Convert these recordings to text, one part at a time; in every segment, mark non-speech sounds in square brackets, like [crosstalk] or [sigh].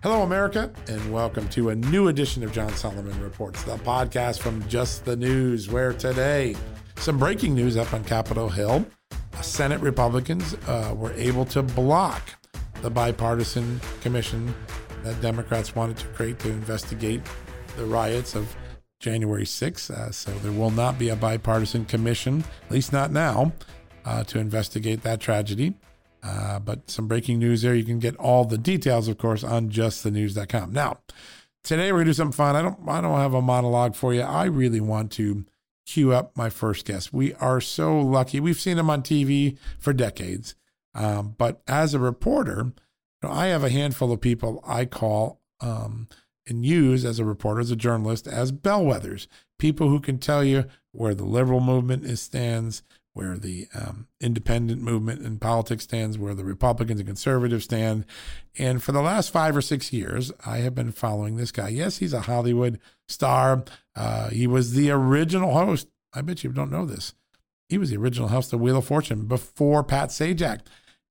Hello, America, and welcome to a new edition of John Solomon Reports, the podcast from Just the News, where today, some breaking news up on Capitol Hill. Senate Republicans uh, were able to block the bipartisan commission that Democrats wanted to create to investigate the riots of January 6th. Uh, so there will not be a bipartisan commission, at least not now, uh, to investigate that tragedy. Uh, but some breaking news there. You can get all the details, of course, on justthenews.com. Now, today we're gonna do something fun. I don't I don't have a monologue for you. I really want to cue up my first guest. We are so lucky. We've seen him on TV for decades. Um, but as a reporter, you know, I have a handful of people I call um, and use as a reporter, as a journalist, as bellwethers, people who can tell you where the liberal movement is stands, where the um, independent movement in politics stands, where the Republicans and conservatives stand. And for the last five or six years, I have been following this guy. Yes, he's a Hollywood star. Uh, he was the original host. I bet you don't know this. He was the original host of Wheel of Fortune before Pat Sajak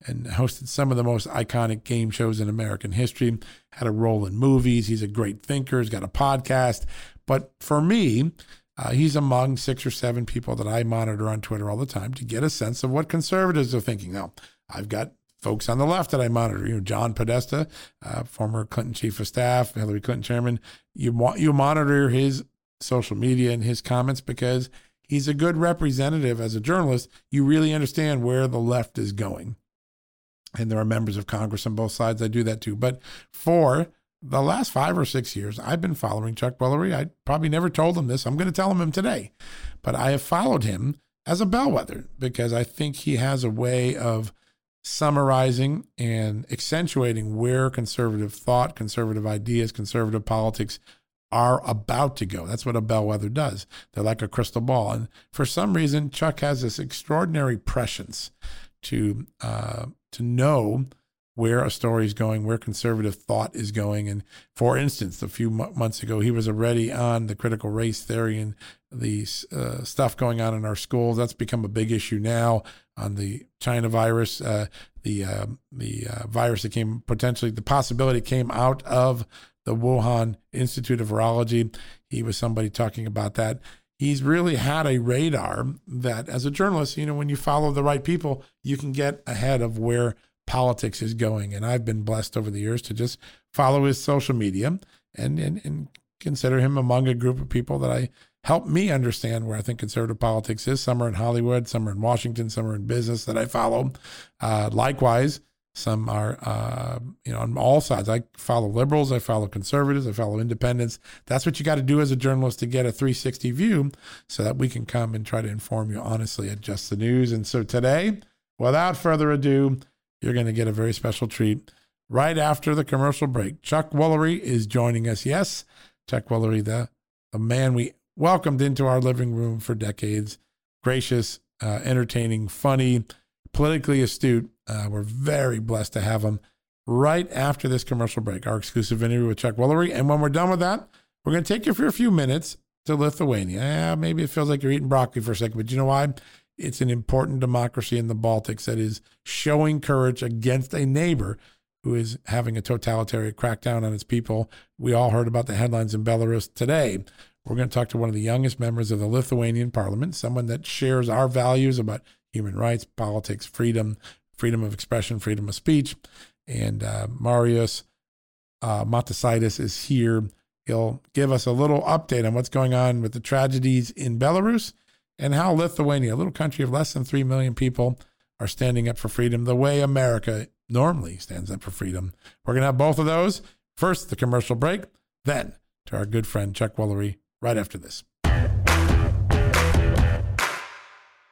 and hosted some of the most iconic game shows in American history, had a role in movies. He's a great thinker, he's got a podcast. But for me, uh, he's among six or seven people that I monitor on Twitter all the time to get a sense of what conservatives are thinking. Now, I've got folks on the left that I monitor. You know, John Podesta, uh, former Clinton chief of staff, Hillary Clinton chairman. You want you monitor his social media and his comments because he's a good representative as a journalist. You really understand where the left is going. And there are members of Congress on both sides. I do that too. But for the last five or six years, I've been following Chuck Woolery. I probably never told him this. I'm going to tell him today. But I have followed him as a bellwether because I think he has a way of summarizing and accentuating where conservative thought, conservative ideas, conservative politics are about to go. That's what a bellwether does. They're like a crystal ball. And for some reason, Chuck has this extraordinary prescience to uh, to know where a story is going, where conservative thought is going. And for instance, a few m- months ago, he was already on the critical race theory and the uh, stuff going on in our schools. That's become a big issue now on the China virus, uh, the uh, the virus that came potentially the possibility came out of the Wuhan Institute of Virology. He was somebody talking about that. He's really had a radar that, as a journalist, you know, when you follow the right people, you can get ahead of where politics is going. And I've been blessed over the years to just follow his social media and, and, and consider him among a group of people that I help me understand where I think conservative politics is. Some are in Hollywood, some are in Washington, some are in business that I follow. Uh, likewise, some are, uh, you know, on all sides. I follow liberals, I follow conservatives, I follow independents. That's what you got to do as a journalist to get a 360 view so that we can come and try to inform you honestly at Just the News. And so today, without further ado, you're going to get a very special treat right after the commercial break. Chuck Woolery is joining us. Yes, Chuck Woolery, the, the man we welcomed into our living room for decades. Gracious, uh, entertaining, funny, politically astute. Uh, we're very blessed to have him right after this commercial break, our exclusive interview with Chuck Woolery. And when we're done with that, we're going to take you for a few minutes to Lithuania. Yeah, maybe it feels like you're eating broccoli for a second, but you know why? It's an important democracy in the Baltics that is showing courage against a neighbor who is having a totalitarian crackdown on its people. We all heard about the headlines in Belarus today. We're going to talk to one of the youngest members of the Lithuanian parliament, someone that shares our values about human rights, politics, freedom, freedom of expression, freedom of speech. And uh, Marius uh, Matasaitis is here. He'll give us a little update on what's going on with the tragedies in Belarus and how Lithuania, a little country of less than 3 million people, are standing up for freedom the way America normally stands up for freedom. We're going to have both of those. First, the commercial break, then to our good friend Chuck Woolery right after this.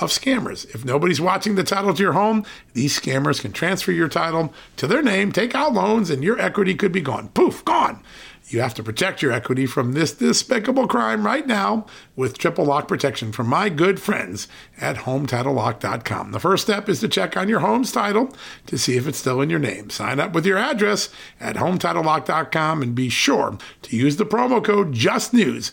of scammers. If nobody's watching the title to your home, these scammers can transfer your title to their name, take out loans, and your equity could be gone. Poof, gone. You have to protect your equity from this despicable crime right now with triple lock protection from my good friends at HometitleLock.com. The first step is to check on your home's title to see if it's still in your name. Sign up with your address at HometitleLock.com and be sure to use the promo code JUSTNEWS.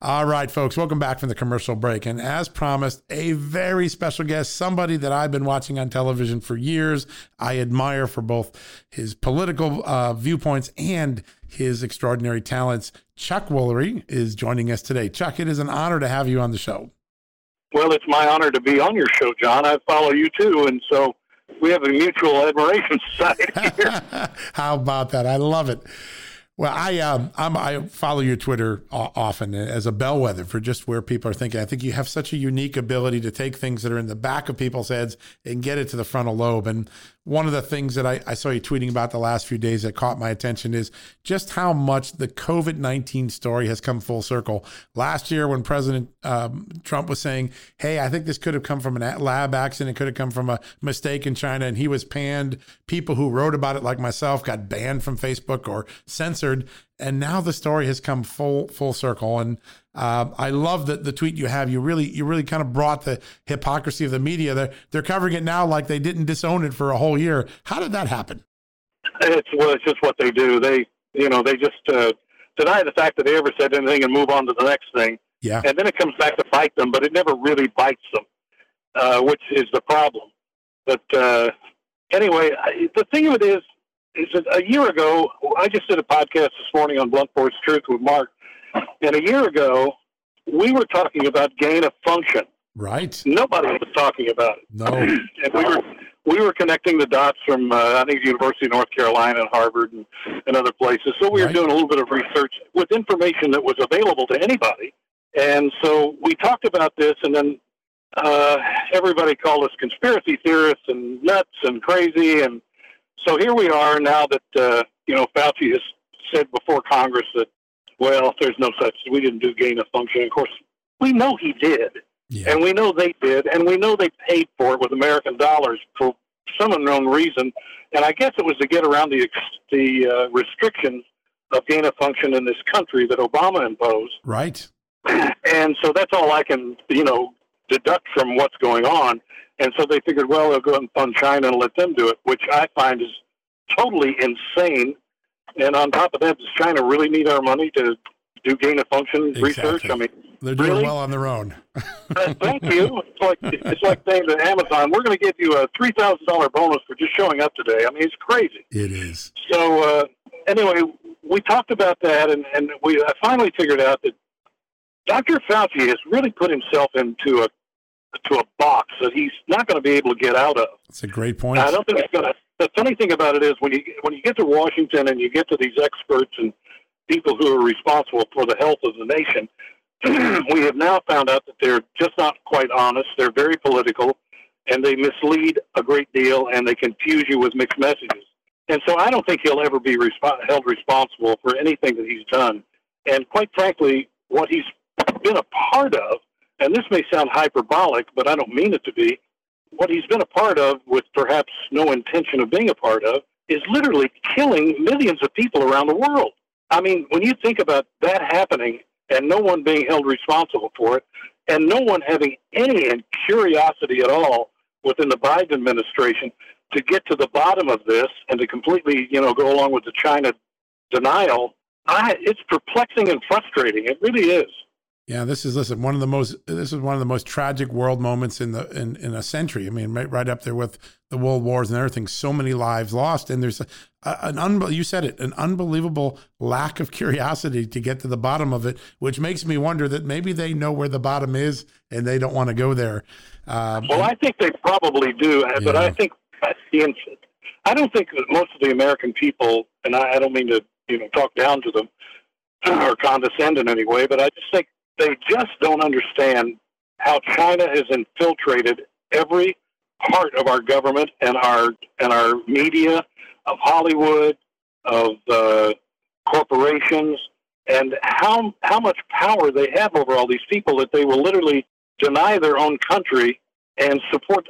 All right, folks, welcome back from the commercial break. And as promised, a very special guest, somebody that I've been watching on television for years. I admire for both his political uh, viewpoints and his extraordinary talents. Chuck Woolery is joining us today. Chuck, it is an honor to have you on the show. Well, it's my honor to be on your show, John. I follow you too. And so we have a mutual admiration [laughs] society [laughs] How about that? I love it. Well, I um, i follow your Twitter often as a bellwether for just where people are thinking. I think you have such a unique ability to take things that are in the back of people's heads and get it to the frontal lobe. And one of the things that I, I saw you tweeting about the last few days that caught my attention is just how much the COVID 19 story has come full circle. Last year, when President um, Trump was saying, Hey, I think this could have come from a lab accident, it could have come from a mistake in China, and he was panned, people who wrote about it, like myself, got banned from Facebook or censored. And now the story has come full full circle. And uh, I love that the tweet you have. You really, you really kind of brought the hypocrisy of the media. They're they're covering it now like they didn't disown it for a whole year. How did that happen? It's well, it's just what they do. They, you know, they just uh, deny the fact that they ever said anything and move on to the next thing. Yeah. And then it comes back to bite them, but it never really bites them, uh, which is the problem. But uh, anyway, I, the thing of it is, is that a year ago, I just did a podcast this morning on Blunt Force Truth with Mark, and a year ago, we were talking about gain of function. Right. Nobody was talking about it. No. [clears throat] and we were we were connecting the dots from uh, I think University of North Carolina and Harvard and, and other places. So we right. were doing a little bit of research with information that was available to anybody. And so we talked about this, and then uh, everybody called us conspiracy theorists and nuts and crazy. And so here we are now that uh, you know Fauci has said before Congress that well, there's no such. We didn't do gain of function. Of course, we know he did, yeah. and we know they did, and we know they paid for it with American dollars for some unknown reason. And I guess it was to get around the the uh, restrictions of gain of function in this country that Obama imposed. Right. And so that's all I can, you know, deduct from what's going on. And so they figured, well, they'll go and fund China and let them do it, which I find is totally insane and on top of that, does China really need our money to do gain of function exactly. research? I mean, they're doing really? well on their own. uh, thank you. It's like it's like saying to Amazon, "We're going to give you a three thousand dollar bonus for just showing up today." I mean, it's crazy. It is. So uh, anyway, we talked about that, and and we I finally figured out that Dr. Fauci has really put himself into a to a box that he's not going to be able to get out of. That's a great point. I don't think he's going to the funny thing about it is when you when you get to Washington and you get to these experts and people who are responsible for the health of the nation, [clears throat] we have now found out that they're just not quite honest. They're very political, and they mislead a great deal, and they confuse you with mixed messages. And so I don't think he'll ever be resp- held responsible for anything that he's done. And quite frankly, what he's been a part of, and this may sound hyperbolic, but I don't mean it to be, what he's been a part of with perhaps no intention of being a part of is literally killing millions of people around the world. I mean, when you think about that happening and no one being held responsible for it, and no one having any curiosity at all within the Biden administration to get to the bottom of this and to completely, you know, go along with the China denial, I, it's perplexing and frustrating. It really is. Yeah, this is listen one of the most this is one of the most tragic world moments in the in, in a century. I mean, right, right up there with the world wars and everything. So many lives lost, and there's a, an un, you said it an unbelievable lack of curiosity to get to the bottom of it, which makes me wonder that maybe they know where the bottom is and they don't want to go there. Um, well, I think they probably do, yeah. but I think I don't think that most of the American people, and I, I don't mean to you know talk down to them [clears throat] or condescend in any way, but I just think they just don't understand how China has infiltrated every part of our government and our and our media, of Hollywood, of uh, corporations, and how how much power they have over all these people that they will literally deny their own country and support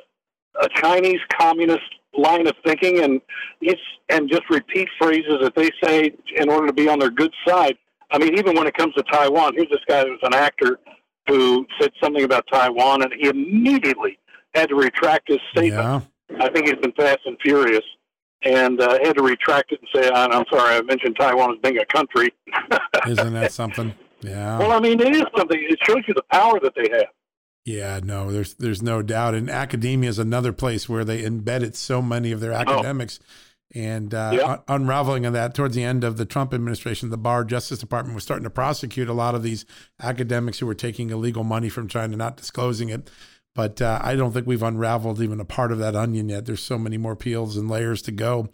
a Chinese communist line of thinking and it's and just repeat phrases that they say in order to be on their good side. I mean, even when it comes to Taiwan, here's this guy who's an actor who said something about Taiwan, and he immediately had to retract his statement. Yeah. I think he's been fast and furious, and uh, had to retract it and say, "I'm sorry, I mentioned Taiwan as being a country." [laughs] Isn't that something? Yeah. Well, I mean, it is something. It shows you the power that they have. Yeah, no, there's there's no doubt. And academia is another place where they embedded so many of their oh. academics. Oh and uh, yep. unraveling of that towards the end of the Trump administration, the Barr Justice Department was starting to prosecute a lot of these academics who were taking illegal money from China, not disclosing it. But uh, I don't think we've unraveled even a part of that onion yet. There's so many more peels and layers to go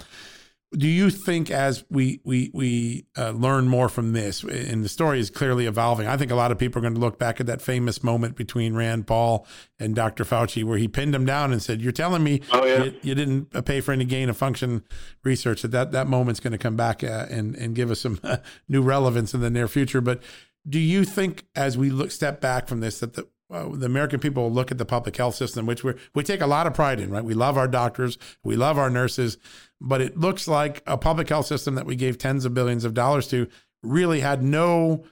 do you think as we we we uh, learn more from this and the story is clearly evolving i think a lot of people are going to look back at that famous moment between rand paul and dr fauci where he pinned him down and said you're telling me oh, yeah. you, you, didn't pay for any gain of function research that that, that moment's going to come back uh, and and give us some uh, [laughs] new relevance in the near future but do you think as we look step back from this that the uh, the American people look at the public health system, which we we take a lot of pride in, right? We love our doctors, we love our nurses, but it looks like a public health system that we gave tens of billions of dollars to really had no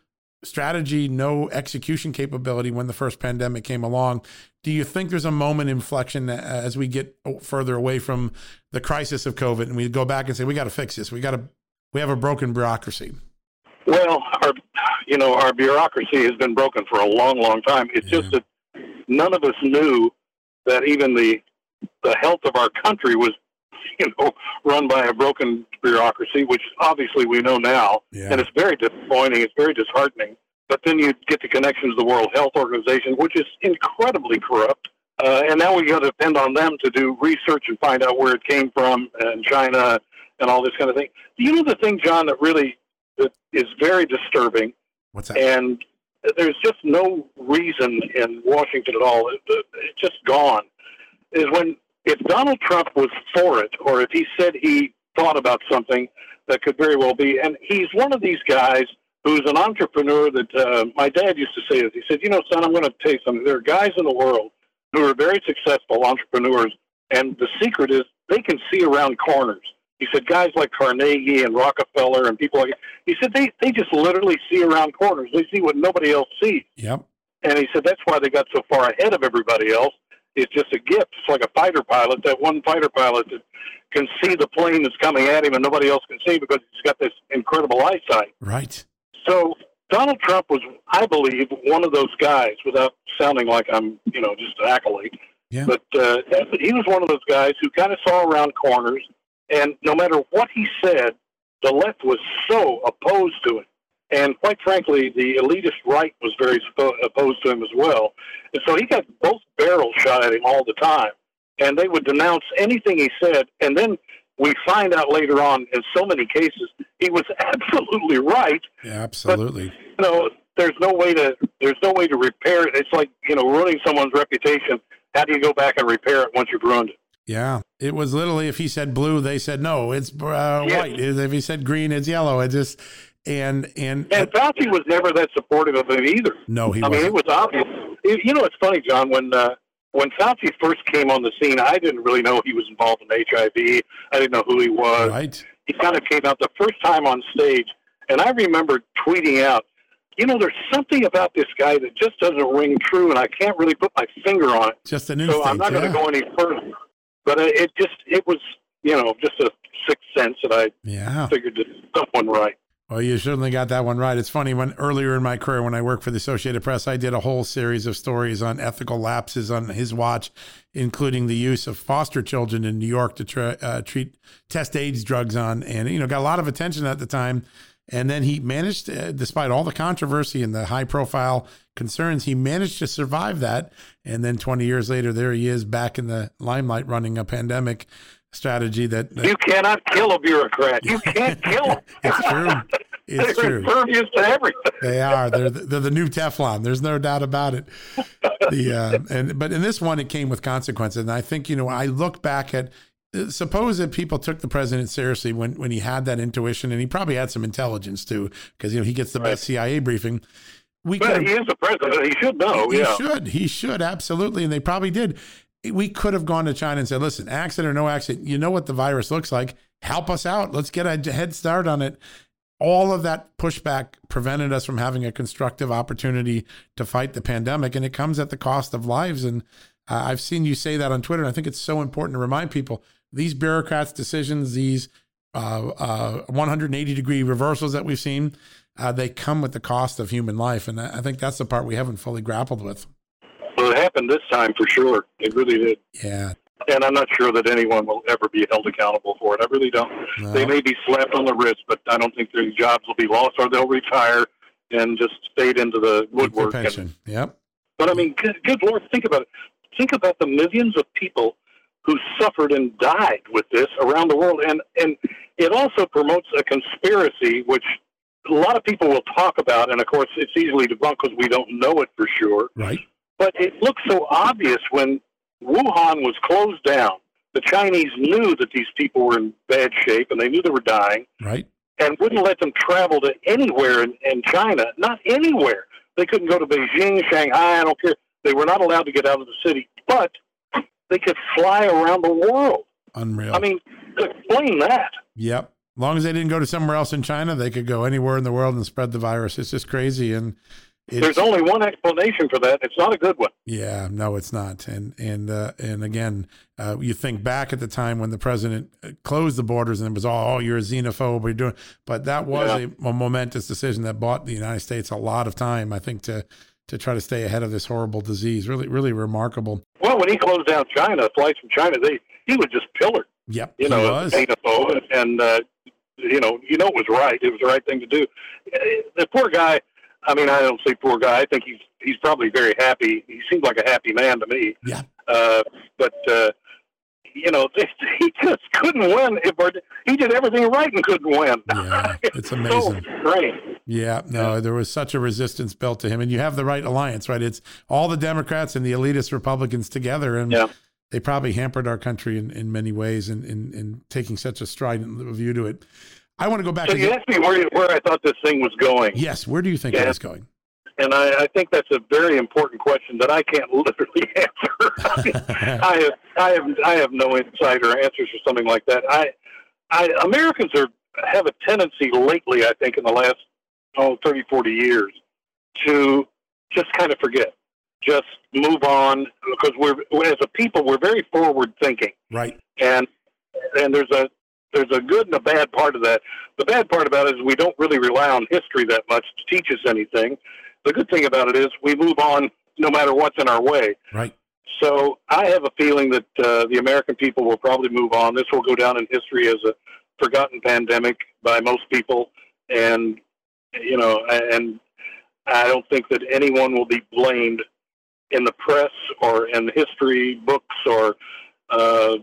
strategy, no execution capability when the first pandemic came along. Do you think there's a moment inflection uh, as we get further away from the crisis of COVID and we go back and say we got to fix this? We got to we have a broken bureaucracy. Well, our you know our bureaucracy has been broken for a long, long time. It's yeah. just that none of us knew that even the the health of our country was [laughs] you know, run by a broken bureaucracy, which obviously we know now, yeah. and it's very disappointing. It's very disheartening. But then you get the connection to the World Health Organization, which is incredibly corrupt. Uh, and now we got to depend on them to do research and find out where it came from and China and all this kind of thing. You know the thing, John, that really that is very disturbing. What's that? And there's just no reason in Washington at all. It, it's just gone. Is when if Donald Trump was for it, or if he said he thought about something that could very well be, and he's one of these guys who's an entrepreneur that uh, my dad used to say this. He said, "You know, son, I'm going to tell you something. There are guys in the world who are very successful entrepreneurs, and the secret is they can see around corners." He said, "Guys like Carnegie and Rockefeller and people like he said they they just literally see around corners. They see what nobody else sees." Yep. And he said that's why they got so far ahead of everybody else is just a gift. It's like a fighter pilot. That one fighter pilot that can see the plane that's coming at him, and nobody else can see because he's got this incredible eyesight. Right. So Donald Trump was, I believe, one of those guys. Without sounding like I'm, you know, just an accolade. Yeah. But uh, he was one of those guys who kind of saw around corners, and no matter what he said, the left was so opposed to it. And quite frankly, the elitist right was very opposed to him as well. And so he got both barrels shot at him all the time. And they would denounce anything he said. And then we find out later on, in so many cases, he was [laughs] absolutely right. Yeah, absolutely. But, you know, there's no way to there's no way to repair it. It's like you know ruining someone's reputation. How do you go back and repair it once you've ruined it? Yeah, it was literally if he said blue, they said no, it's uh, yeah. white. If he said green, it's yellow. It just and and and Fauci was never that supportive of it either. No, he. I wasn't. mean, it was obvious. You know, it's funny, John. When uh, when Fauci first came on the scene, I didn't really know he was involved in HIV. I didn't know who he was. Right. He kind of came out the first time on stage, and I remember tweeting out, you know, there's something about this guy that just doesn't ring true, and I can't really put my finger on it. Just an instinct. So I'm not yeah. going to go any further. But it just, it was, you know, just a sixth sense that I yeah. figured that someone right. Well, you certainly got that one right. It's funny when earlier in my career, when I worked for the Associated Press, I did a whole series of stories on ethical lapses on his watch, including the use of foster children in New York to tra- uh, treat test AIDS drugs on, and you know got a lot of attention at the time. And then he managed, uh, despite all the controversy and the high profile concerns, he managed to survive that. And then 20 years later, there he is back in the limelight running a pandemic strategy that, that you cannot kill a bureaucrat. You can't [laughs] kill them. it's true. [laughs] It's They're true. impervious to everything. They are. They're the, they're the new Teflon. There's no doubt about it. The uh, and but in this one, it came with consequences. And I think you know, I look back at suppose that people took the president seriously when when he had that intuition, and he probably had some intelligence too, because you know he gets the Right. best CIA briefing. We But he is the president. He should know. he yeah. should. He should absolutely, and they probably did. We could have gone to China and said, "Listen, accident or no accident, you know what the virus looks like. Help us out. Let's get a head start on it." All of that pushback prevented us from having a constructive opportunity to fight the pandemic, and it comes at the cost of lives. And uh, I've seen you say that on Twitter, and I think it's so important to remind people these bureaucrats' decisions, these uh, uh, 180 degree reversals that we've seen, uh, they come with the cost of human life, and I I think that's the part we haven't fully grappled with. Happened this time for sure. It really did. Yeah, And I'm not sure that anyone will ever be held accountable for it. I really don't. no. They may be slapped on the wrist, but I don't think their jobs will be lost or they'll retire and just fade into the woodwork. And- pension. Yep. But I mean, good, good Lord, think about it. Think about the millions of people who suffered and died with this around the world, and and it also promotes a conspiracy which a lot of people will talk about, and of course it's easily debunked because we don't know it for sure. Right. But it looks so obvious when Wuhan was closed down. The Chinese knew that these people were in bad shape, and they knew they were dying, Right. and wouldn't let them travel to anywhere in, in China. Not anywhere. They couldn't go to Beijing, Shanghai. I don't care. They were not allowed to get out of the city, but they could fly around the world. Unreal. I mean, explain that. Yep. As long as they didn't go to somewhere else in China, they could go anywhere in the world and spread the virus. It's just crazy. And it's, There's only one explanation for that. It's not a good one. yeah, no, it's not. And and uh, and again, uh, you think back at the time when the president uh, closed the borders and it was all, oh, you're a xenophobe, you're doing. But that was Yeah. a, a momentous decision that bought the United States a lot of time, I think, to to try to stay ahead of this horrible disease. Really, really remarkable. Well, when he closed down China, flights from China, they he was just pillared. Yep, You he know, was. xenophobe, and, and uh, you know, you know, it was right. It was the right thing to do. Uh, The poor guy. I mean, I don't say poor guy. I think he's he's probably very happy. He seems like a happy man to me. Yeah. Uh, but uh, you know, [laughs] he just couldn't win. If he did everything right and couldn't win. Yeah, it's [laughs] so amazing. strange. Yeah, no, there was such a resistance built to him, and you have the right alliance, right? It's all the Democrats and the elitist Republicans together, and Yeah. they probably hampered our country in, in many ways, in, in in taking such a strident view to it. I want to go back. So to you asked me where where I thought this thing was going. yes, where do you think Yeah. it is going? And I, I think that's a very important question that I can't [laughs] literally answer. [laughs] I have, I have, I have no insight or answers for something like that. I, I, Americans are have a tendency lately, I think, in the last oh 30, 40 years, to just kind of forget, just move on because we're as a people we're very forward thinking, right. and and there's a there's a good and a bad part of that. The bad part about it is we don't really rely on history that much to teach us anything. The good thing about it is we move on no matter what's in our way. Right. So I have a feeling that uh, the American people will probably move on. This will go down in history as a forgotten pandemic by most people, and you know, and I don't think that anyone will be blamed in the press or in the history books or uh,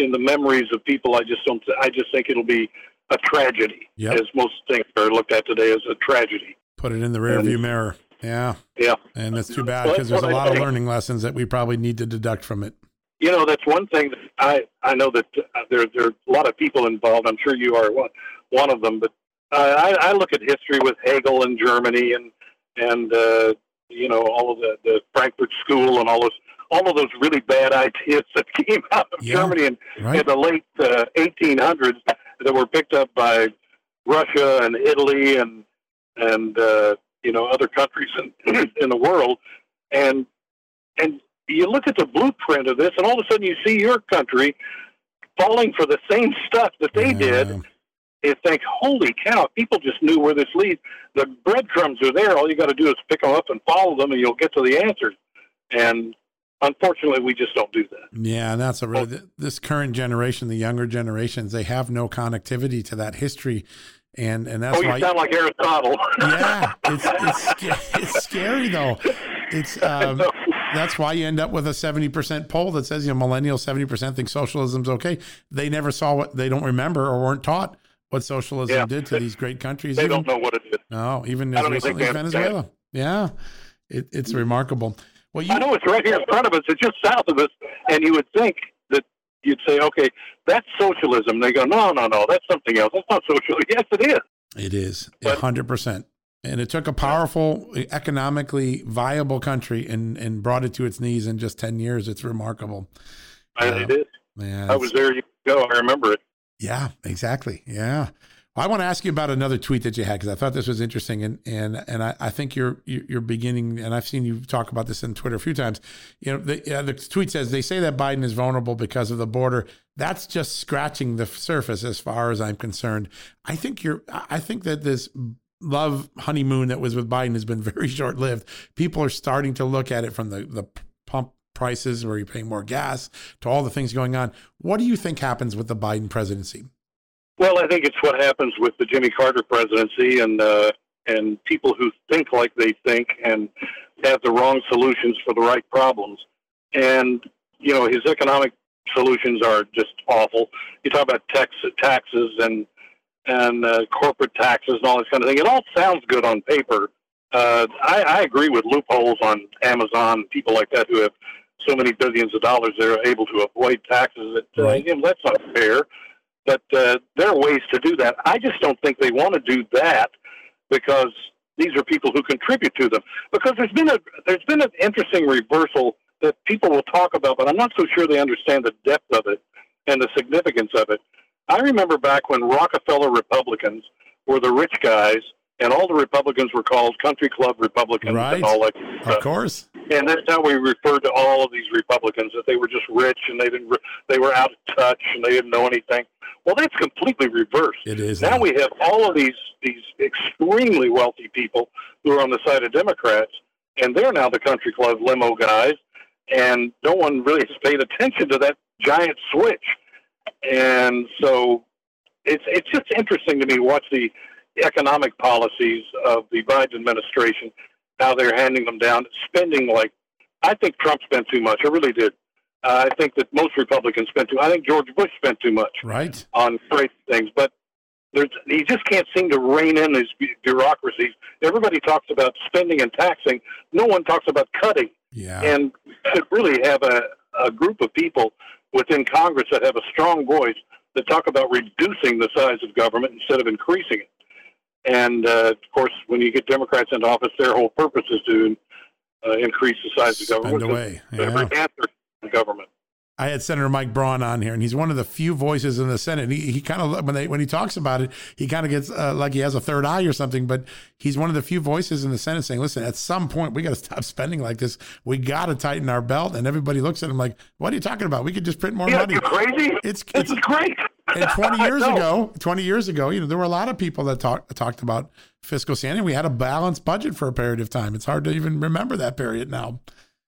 in the memories of people. I just don't. I just think it'll be a tragedy, Yep. as most things are looked at today as a tragedy. Put it in the rearview mirror. Yeah, Yeah. and that's too bad Well, because there's a I lot of learning lessons that we probably need to deduct from it. you know, that's one thing that I I know that uh, there there are a lot of people involved. I'm sure you are one one of them, but I, I look at history with Hegel in Germany and and uh, you know all of the the Frankfurt School and all those all of those really bad ideas that [laughs] came out of yeah, Germany in, right. in the late uh, 1800s that were picked up by Russia and Italy and and uh, you know other countries in [clears throat] in the world, and and you look at the blueprint of this, and all of a sudden you see your country falling for the same stuff that they yeah. did. You think, holy cow! People just knew where this leads. The breadcrumbs are there. All you got to do is pick them up and follow them, and you'll get to the answers. And unfortunately, we just don't do that. Yeah, and that's a really this current generation, the younger generations, they have no connectivity to that history, and and that's oh, you why sound like Aristotle. yeah, it's [laughs] it's it's scary though. It's um, that's why you end up with a seventy percent poll that says you know millennials seventy percent think socialism's okay. They never saw what they don't remember or weren't taught what socialism yeah. did to these great countries. They even, don't know what it did. No, even as recently as Venezuela. Yeah, it, it's remarkable. Well, you, I know it's right here in front of us. It's just south of us, and you would think that you'd say, "Okay, that's socialism." They go, "No, no, no, that's something else. That's not socialism." [laughs] Yes, it is. It is hundred percent. And it took a powerful, economically viable country and, and brought it to its knees in just 10 years. It's remarkable. Uh, it is. Man, I was there. You go. I remember it. Yeah, exactly. Yeah. I want to ask you about another tweet that you had because I thought this was interesting, and and and I, I think you're you're beginning, and I've seen you talk about this on Twitter a few times. You know, the, uh, the tweet says they say that Biden is vulnerable because of the border. That's just scratching the surface, as far as I'm concerned. I think you're. I think that this love honeymoon that was with Biden has been [laughs] very short lived. People are starting to look at it from the, the pump prices where you're paying more gas to all the things going on. What do you think happens with the Biden presidency? Well, I think it's what happens with the Jimmy Carter presidency and uh, and people who think like they think and have the wrong solutions for the right problems. And you know, his economic solutions are just awful. You talk about tax, taxes and and uh, corporate taxes and all this kind of thing. It all sounds good on paper. Uh, I, I agree with loopholes on Amazon, people like that who have so many billions of dollars they're able to avoid taxes. That uh, right. you know, that's not fair. But uh, there are ways to do that. I just don't think they want to do that because these are people who contribute to them. Because there's been a there's been an interesting reversal that people will talk about, but I'm not so sure they understand the depth of it and the significance of it. I remember back when Rockefeller Republicans were the rich guys, and all the Republicans were called country club Republicans right. and all that. Of uh, course. And that's how we referred to all of these Republicans that they were just rich and they didn't they were out of touch and they didn't know anything. Well, that's completely reversed. It is now. We have all of these these extremely wealthy people who are on the side of Democrats, and they're now the country club limo guys, and no one really has paid attention to that giant switch and so it's it's just interesting to me watch the economic policies of the Biden administration, how they're handing them down, spending like I think Trump spent too much. I really did. Uh, I think that most Republicans spent too. I think George Bush spent too much right on great things, but there's he just can't seem to rein in these bureaucracies. Everybody talks about spending and taxing. No one talks about cutting. Yeah, and should really have a a group of people within Congress that have a strong voice that talk about reducing the size of government instead of increasing it. And uh, of course, when you get Democrats into office, their whole purpose is to uh, increase the size Spend of government. Away. Yeah. Every answer government. I had Senator Mike Braun on here, and he's one of the few voices in the Senate. He, he kind of when they when he talks about it, he kind of gets uh, like he has a third eye or something. But he's one of the few voices in the Senate saying, "Listen, at some point we got to stop spending like this. We got to tighten our belt." And everybody looks at him like, "What are you talking about? We could just print more yeah, money." You're crazy? It's this it's is great. And [laughs] 20 years ago, 20 years ago, you know, there were a lot of people that talked talked about fiscal sanity. We had a balanced budget for a period of time. It's hard to even remember that period now.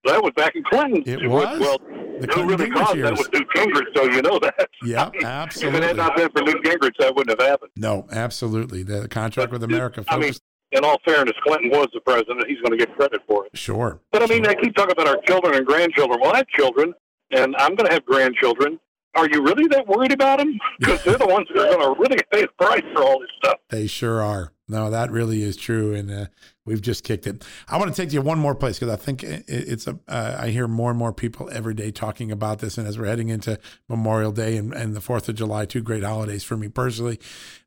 That was back in Clinton. It, it was. was. Well, the Who really caused years. that was Newt Gingrich, so you know that. Yeah, [laughs] absolutely. if it had not been for Newt Gingrich, that wouldn't have happened. No, absolutely. The contract but, with America. I mean, in all fairness, Clinton was the president. He's going to get credit for it. Sure. But I mean, sure. I keep talking about our children and grandchildren. Well, I have children, and I'm going to have grandchildren. Are you really that worried about them? [laughs] Because they're the ones that are going to really pay the price for all this stuff. They sure are. No, that really is true. And uh, we've just kicked it. I want to take you one more place because I think it's a. Uh, I hear more and more people every day talking about this, and as we're heading into Memorial Day and, and the Fourth of July, two great holidays for me personally.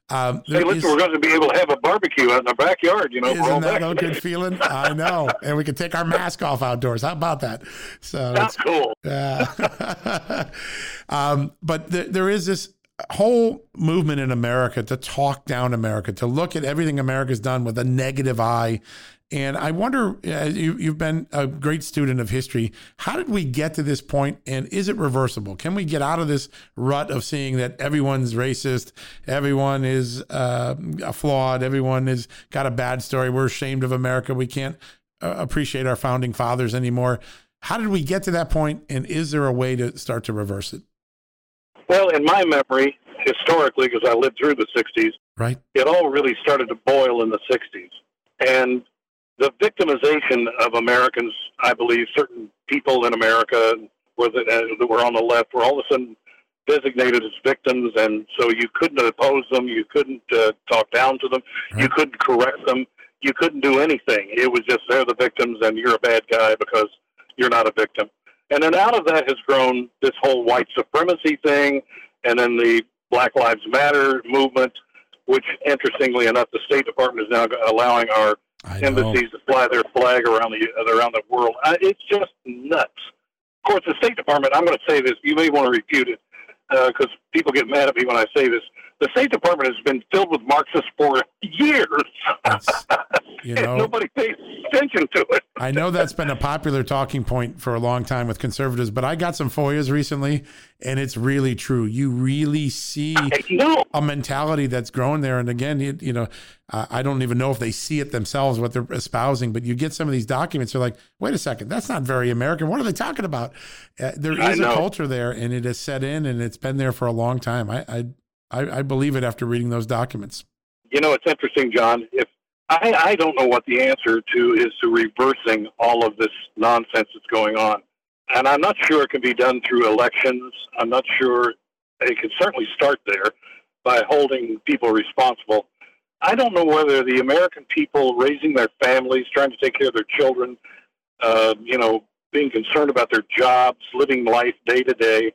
Um, hey, listen, is, we're going to be able to have a barbecue out in the backyard. You know, isn't that a good feeling? I know, [laughs] and we can take our mask off outdoors. How about that? So that's cool. Yeah. [laughs] um, but th- there is this whole movement in America to talk down America, to look at everything America's done with a negative eye. And I wonder, uh, you, you've been a great student of history. How did we get to this point, and is it reversible? Can we get out of this rut of seeing that everyone's racist, everyone is uh, flawed, everyone has got a bad story? We're ashamed of America. We can't uh, appreciate our founding fathers anymore. How did we get to that point, and is there a way to start to reverse it? Well, in my memory, historically, because I lived through the 60s, right, it all really started to boil in the 60s. And the victimization of Americans, I believe, certain people in America were uh, that were on the left were all of a sudden designated as victims, and so you couldn't oppose them, you couldn't uh, talk down to them, right. you couldn't correct them, you couldn't do anything. It was just they're the victims, and you're a bad guy because you're not a victim. And then out of that has grown this whole white supremacy thing, and then the Black Lives Matter movement, which, interestingly enough, the State Department is now allowing our embassies to fly their flag around the around the world. Uh, it's just nuts. Of course, the State Department. I'm going to say this. You may want to refute it because uh, people get mad at me when I say this the State Department has been filled with Marxists for years. [laughs] you know, nobody pays attention to it. I know that's been a popular talking point for a long time with conservatives, but I got some FOIAs recently, and it's really true. You really see a mentality that's growing there. And again, you, you know, uh, I don't even know if they see it themselves what they're espousing, but you get some of these documents. They're like, wait a second, that's not very American. What are they talking about? Uh, there is a culture there, and it has set in, and it's been there for a long time. I, I I, I believe it after reading those documents. You know, it's interesting, John. If I, I don't know what the answer to is to reversing all of this nonsense that's going on. And I'm not sure it can be done through elections. I'm not sure it can certainly start there by holding people responsible. I don't know whether the American people raising their families, trying to take care of their children, uh, you know, being concerned about their jobs, living life day to day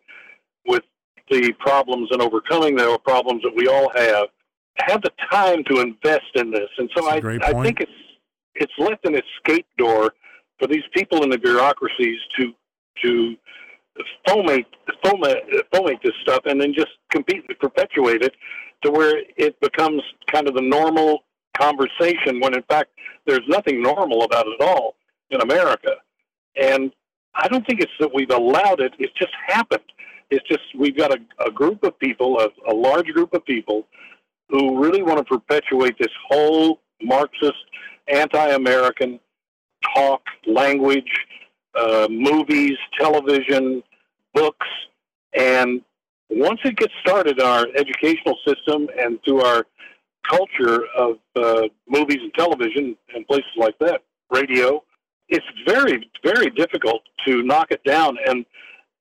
with the problems and overcoming the problems that we all have, have the time to invest in this. And so I, I think it's it's left an escape door for these people in the bureaucracies to to foment foment foment this stuff and then just compete perpetuate it to where it becomes kind of the normal conversation when in fact there's nothing normal about it at all in America. And I don't think it's that we've allowed it, it's just happened. It's just we've got a, a group of people, a, a large group of people, who really want to perpetuate this whole Marxist, anti-American talk, language, uh, movies, television, books, and once it gets started in our educational system and through our culture of uh, movies and television and places like that, radio, it's very, very difficult to knock it down. And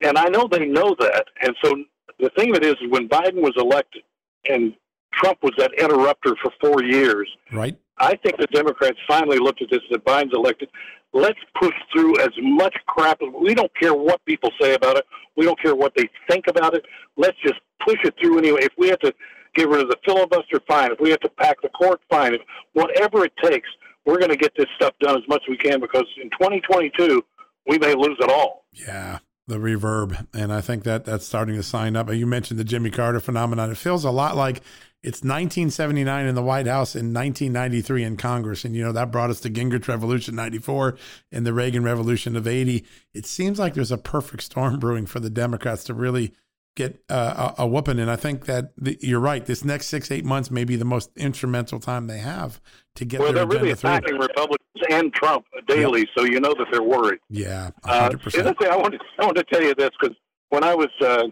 and I know they know that. And so the thing of it is, when Biden was elected and Trump was that interrupter for four years, right? I think the Democrats finally looked at this that Biden's elected. Let's push through as much crap. As we don't care what people say about it. We don't care what they think about it. Let's just push it through anyway. If we have to get rid of the filibuster, fine. If we have to pack the court, fine. If, whatever it takes, we're going to get this stuff done as much as we can because in 2022 we may lose it all. Yeah the reverb, and I think that that's starting to sign up. You mentioned the Jimmy Carter phenomenon. It feels a lot like it's 1979 in the White House and 1993 in Congress, and you know that brought us to Gingrich Revolution '94 and the Reagan Revolution of '80. It seems like there's a perfect storm brewing for the Democrats to really get uh, a, a whooping. And I think that the, you're right. This next six, eight months may be the most instrumental time they have to get well, they're really attacking through. Republicans and Trump daily, yep. so you know that they're worried. Yeah, 100%. Uh, I wanted, I wanted to tell you this because when I was uh,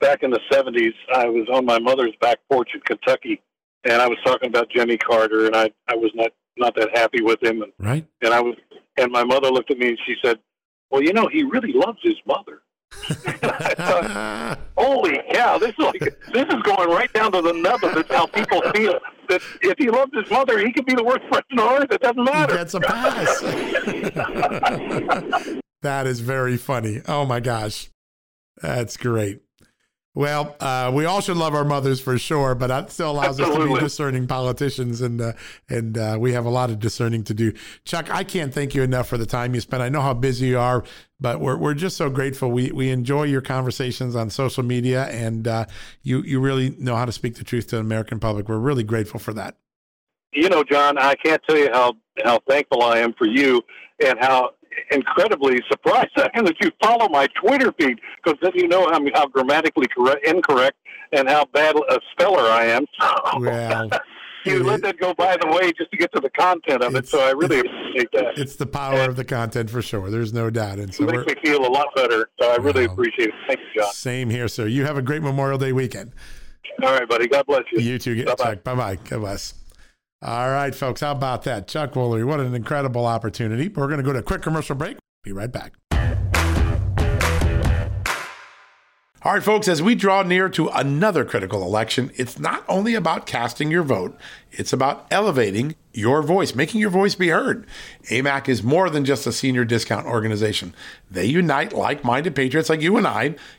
back in the 70s, I was on my mother's back porch in Kentucky, and I was talking about Jimmy Carter, and I, I was not, not that happy with him. And, right. And I was, and my mother looked at me and she said, "Well, you know, he really loves his mother." Thought, [laughs] Holy cow! This is like this is going right down to the nub of it, how people feel. that if he loves his mother, he could be the worst person on earth. It doesn't matter. Gets a pass. [laughs] that is very funny. Oh my gosh, that's great. Well, uh, we all should love our mothers for sure, but that still allows Absolutely. us to be discerning politicians, and uh, and uh, we have a lot of discerning to do. Chuck, I can't thank you enough for the time you spent. I know how busy you are, but we're we're just so grateful. We we enjoy your conversations on social media, and uh, you you really know how to speak the truth to the American public. We're really grateful for that. You know, John, I can't tell you how how thankful I am for you and how incredibly surprised [laughs] that you follow my Twitter feed because then you know how, how grammatically correct, incorrect and how bad a speller I am. [laughs] well, [laughs] you let that go by the way just to get to the content of it. So I really appreciate that. It's the power and of the content for sure. There's no doubt. And so it makes me feel a lot better. So I really well, appreciate it. Thank you, John. Same here, sir. You have a great Memorial Day weekend. All right, buddy. God bless you. You too. Get Bye bye. God bless. All right, folks. How about that? Chuck Woolery, what an incredible opportunity. We're going to go to a quick commercial break. Be right back. All right, folks, as we draw near to another critical election, it's not only about casting your vote, it's about elevating your voice, making your voice be heard. AMAC is more than just a senior discount organization. They unite like minded patriots like you and I,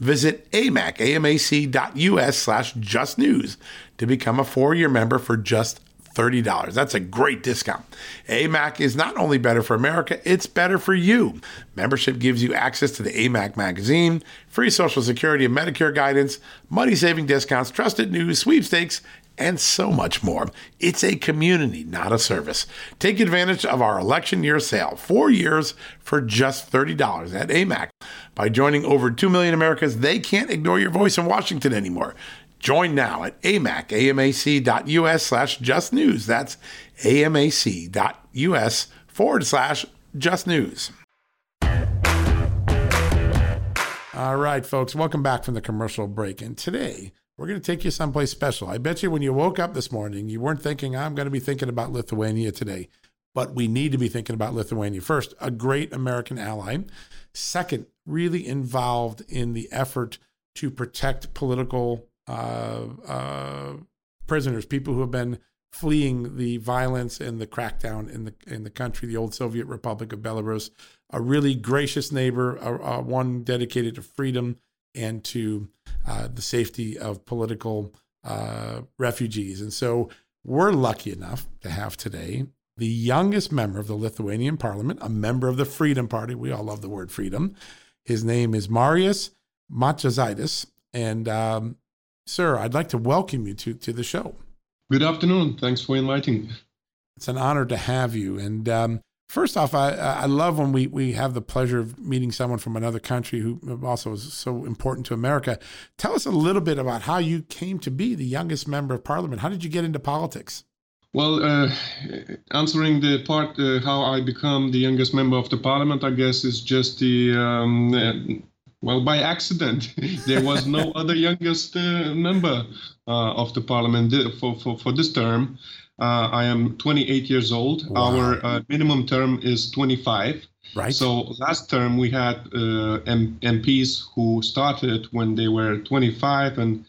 visit amac, amac.us slash just news to become a four-year member for just $30. That's a great discount. AMAC is not only better for America, it's better for you. Membership gives you access to the AMAC magazine, free Social Security and Medicare guidance, money saving discounts, trusted news, sweepstakes, and so much more. It's a community, not a service. Take advantage of our election year sale, four years for just $30 at AMAC. By joining over 2 million Americans, they can't ignore your voice in Washington anymore. Join now at amac, amac.us slash just news. That's amac.us forward slash just news. All right, folks, welcome back from the commercial break. And today, we're going to take you someplace special. I bet you when you woke up this morning, you weren't thinking, I'm going to be thinking about Lithuania today. But we need to be thinking about Lithuania. First, a great American ally. Second, really involved in the effort to protect political uh, uh, prisoners, people who have been fleeing the violence and the crackdown in the in the country, the old Soviet Republic of Belarus. A really gracious neighbor, a, one dedicated to freedom and to uh, the safety of political uh, refugees. And so we're lucky enough to have today the youngest member of the Lithuanian parliament, a member of the Freedom Party. We all love the word freedom. His name is Marius Matjazaitis. And, um, sir, I'd like to welcome you to, to the show. Good afternoon. Thanks for inviting me. It's an honor to have you. And um, First off, I, I love when we, we have the pleasure of meeting someone from another country who also is so important to America. Tell us a little bit about how you came to be the youngest member of parliament. How did you get into politics? Well, uh, answering the part uh, how I become the youngest member of the parliament, I guess is just the um, uh, well by accident. [laughs] there was no [laughs] other youngest uh, member uh, of the parliament for, for, for this term. Uh, I am 28 years old. Wow. Our uh, minimum term is 25. Right. So last term we had uh, M- MPs who started when they were 25, and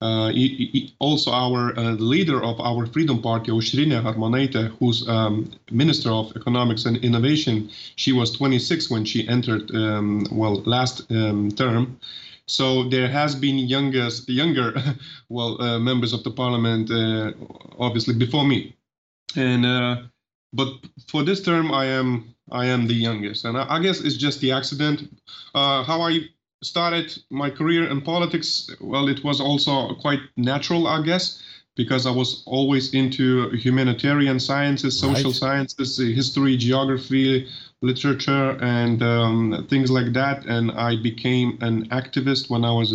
also our uh, leader of our Freedom Party, Aušrinė Armonaitė, who's um, Minister of Economics and Innovation, she was 26 when she entered, um, well, last um, term. So there has been youngest, younger, [laughs] well, uh, members of the parliament, uh, obviously before me, and uh, but for this term, I am I am the youngest, and I, I guess it's just the accident. Uh, how I started my career in politics, well, it was also quite natural, I guess, because I was always into humanitarian sciences, social right. sciences, history, geography, literature and um, things like that. And I became an activist when I was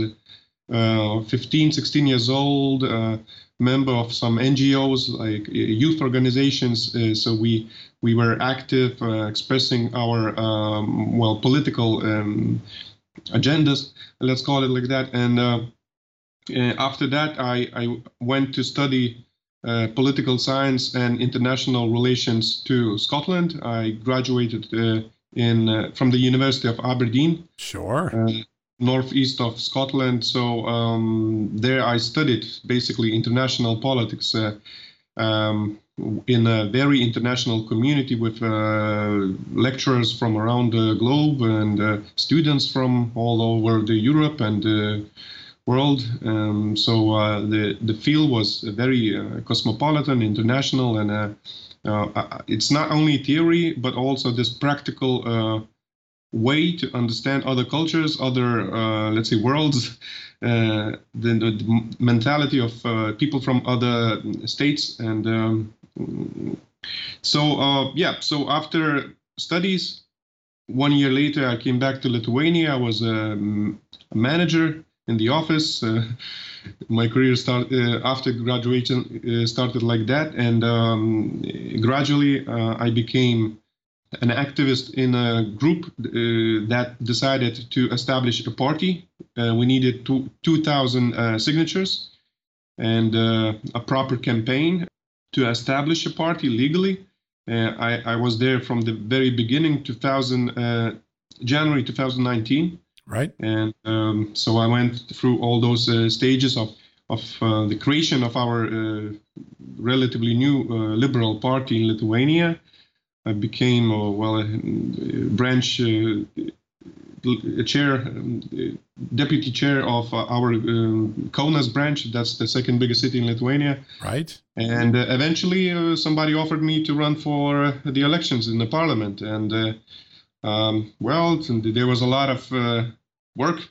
uh, 15, 16 years old. Uh, member of some NGOs like youth organizations. Uh, so we we were active, uh, expressing our um, well political um, agendas. Let's call it like that. And uh, uh, after that, I, I went to study uh, political science and international relations to Scotland. I graduated in from the University of Aberdeen. Sure northeast of Scotland. So um, there I studied basically international politics uh, um, in a very international community with uh, lecturers from around the globe and uh, students from all over the Europe and the world. Um, so uh, the the field was very uh, cosmopolitan, international, and uh, it's not only theory but also this practical way to understand other cultures, other, uh, let's say, worlds, uh, the, the, mentality of uh, people from other states. And um, so, uh, yeah, so after studies, one year later, I came back to Lithuania. I was a, a manager in the office. Uh, my career started uh, after graduation started like that, and um, gradually I became an activist in a group uh, that decided to establish a party. Uh, we needed two, 2,000 uh, signatures and uh, a proper campaign to establish a party legally. Uh, I, I, was there from the very beginning, 2000, uh, January 2019. Right. And um, so I went through all those stages of of the creation of our relatively new liberal party in Lithuania became, uh, well, a, branch uh, a chair, um, deputy chair of uh, our um, Kaunas branch. That's the second biggest city in Lithuania. Right. And uh, eventually, uh, somebody offered me to run for the elections in the parliament. And uh, um, well, there was a lot of work,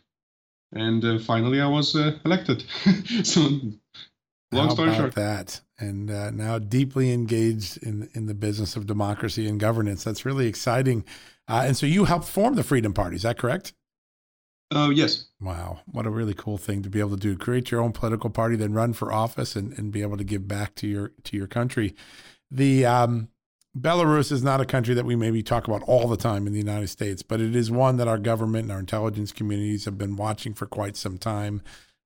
and finally, I was elected. [laughs] so, long How story short, that and uh, now deeply engaged in in the business of democracy and governance. That's really exciting. Uh, and so you helped form the Freedom Party. Is that correct? Oh, uh, yes. Wow. What a really cool thing to be able to do. Create your own political party, then run for office and, and be able to give back to your to your country. The um, Belarus is not a country that we maybe talk about all the time in the United States, but it is one that our government and our intelligence communities have been watching for quite some time.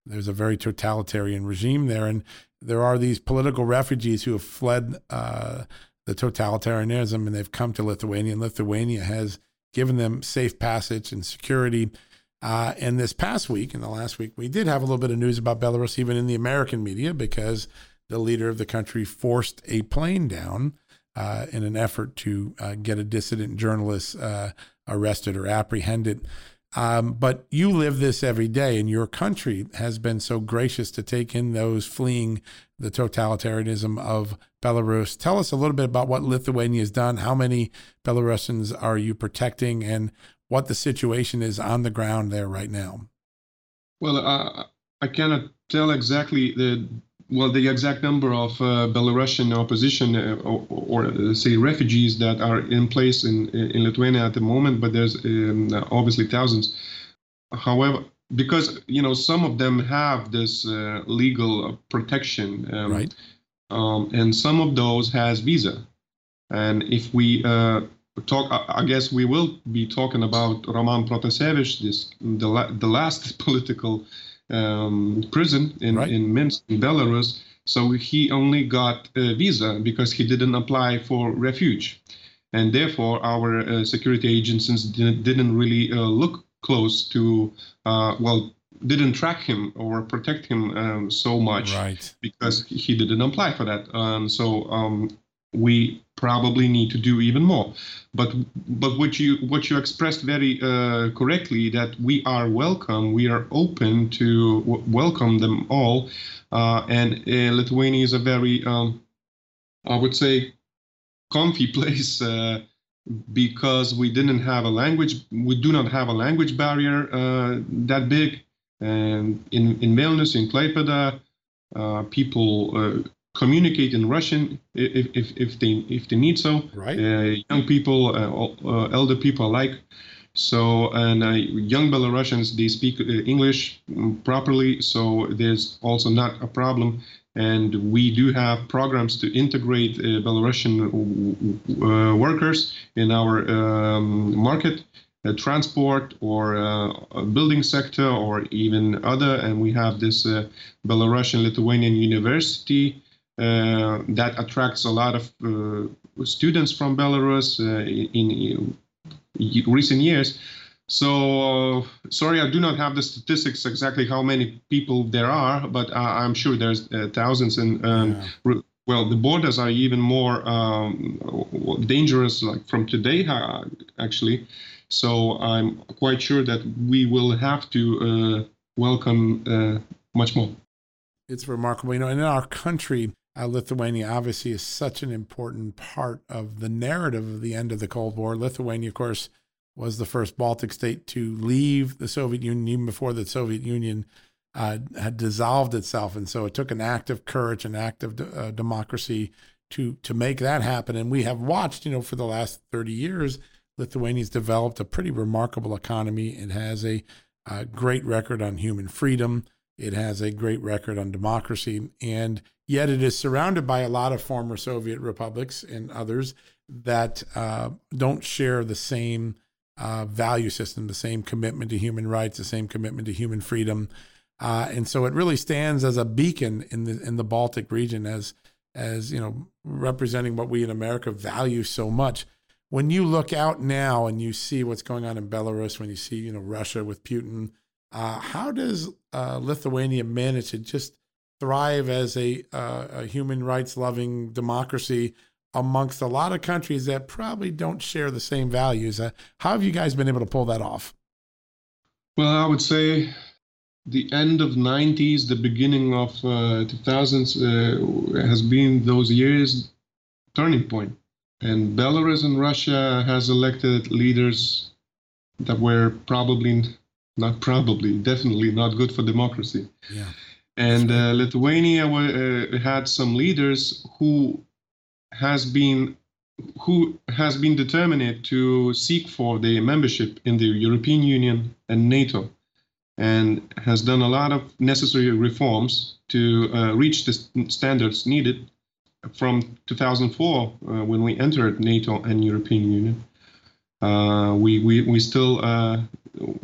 There's a very totalitarian regime there, and there are these political refugees who have fled uh, the totalitarianism and they've come to Lithuania, and Lithuania has given them safe passage and security. Uh, and this past week, in the last week, we did have a little bit of news about Belarus, even in the American media, because the leader of the country forced a plane down uh, in an effort to uh, get a dissident journalist uh, arrested or apprehended. Um, but you live this every day, and your country has been so gracious to take in those fleeing the totalitarianism of Belarus. Tell us a little bit about what Lithuania has done. How many Belarusians are you protecting, and what the situation is on the ground there right now? Well, uh, I cannot tell exactly the well, the exact number of uh, Belarusian opposition uh, or, or uh, say refugees that are in place in, in Lithuania at the moment, but there's um, obviously thousands. However, because you know some of them have this uh, legal protection, um, right? Um, and some of those has visa. And if we uh, talk, I, I guess we will be talking about Roman Protasevich, this the la- the last [laughs] political um, prison in, right. in Minsk, in Belarus. So he only got a visa because he didn't apply for refuge. And therefore, our uh, security agencies didn't, didn't really uh, look close to, uh, well, didn't track him or protect him um, so much right. because he didn't apply for that. Um, so um, we probably need to do even more. But but what you what you expressed very uh, correctly that we are welcome, we are open to w- welcome them all, uh, and uh, Lithuania is a very um, I would say comfy [laughs] place. Uh, because we didn't have a language, we do not have a language barrier uh, that big. And in in Vilnius, in Klaipeda, uh, people communicate in Russian if, if, if they if they need so. Right. Uh, young people, uh, uh, elder people alike. So and uh, young Belarusians they speak uh, English mm, properly, so there's also not a problem. and we do have programs to integrate uh, Belarusian uh, workers in our um, market, uh, transport or uh, building sector or even other. And we have this uh, Belarusian Lithuanian University that attracts a lot of students from Belarus in, in recent years. So, uh, sorry, I do not have the statistics exactly how many people there are, but uh, I'm sure there's uh, thousands. And um, yeah. well, the borders are even more um, dangerous, like from today, uh, actually. So I'm quite sure that we will have to uh, welcome uh, much more. It's remarkable, you know. in our country, Lithuania obviously is such an important part of the narrative of the end of the Cold War. Lithuania, of course was the first Baltic state to leave the Soviet Union, even before the Soviet Union uh, had dissolved itself. And so it took an act of courage, an act of uh, democracy to to make that happen. And we have watched, you know, for the last 30 years, Lithuania's developed a pretty remarkable economy. It has a, a great record on human freedom. It has a great record on democracy. And yet it is surrounded by a lot of former Soviet republics and others that uh, don't share the same uh, value system, the same commitment to human rights, the same commitment to human freedom, uh, and so it really stands as a beacon in the in the Baltic region as as you know representing what we in America value so much. When you look out now and you see what's going on in Belarus, when you see you know Russia with Putin, uh, how does uh, Lithuania managed to just thrive as a, uh, a human rights loving democracy amongst a lot of countries that probably don't share the same values. Uh, how have you guys been able to pull that off? Well, I would say the end of 90s, the beginning of uh, 2000s uh, has been those years turning point. And Belarus and Russia has elected leaders that were probably not probably definitely not good for democracy. Yeah. And uh, Lithuania uh, had some leaders who has been who has been determined to seek for the membership in the European Union and NATO and has done a lot of necessary reforms to uh, reach the standards needed from 2004 uh, when we entered NATO and European Union. Uh, we, we, we still uh,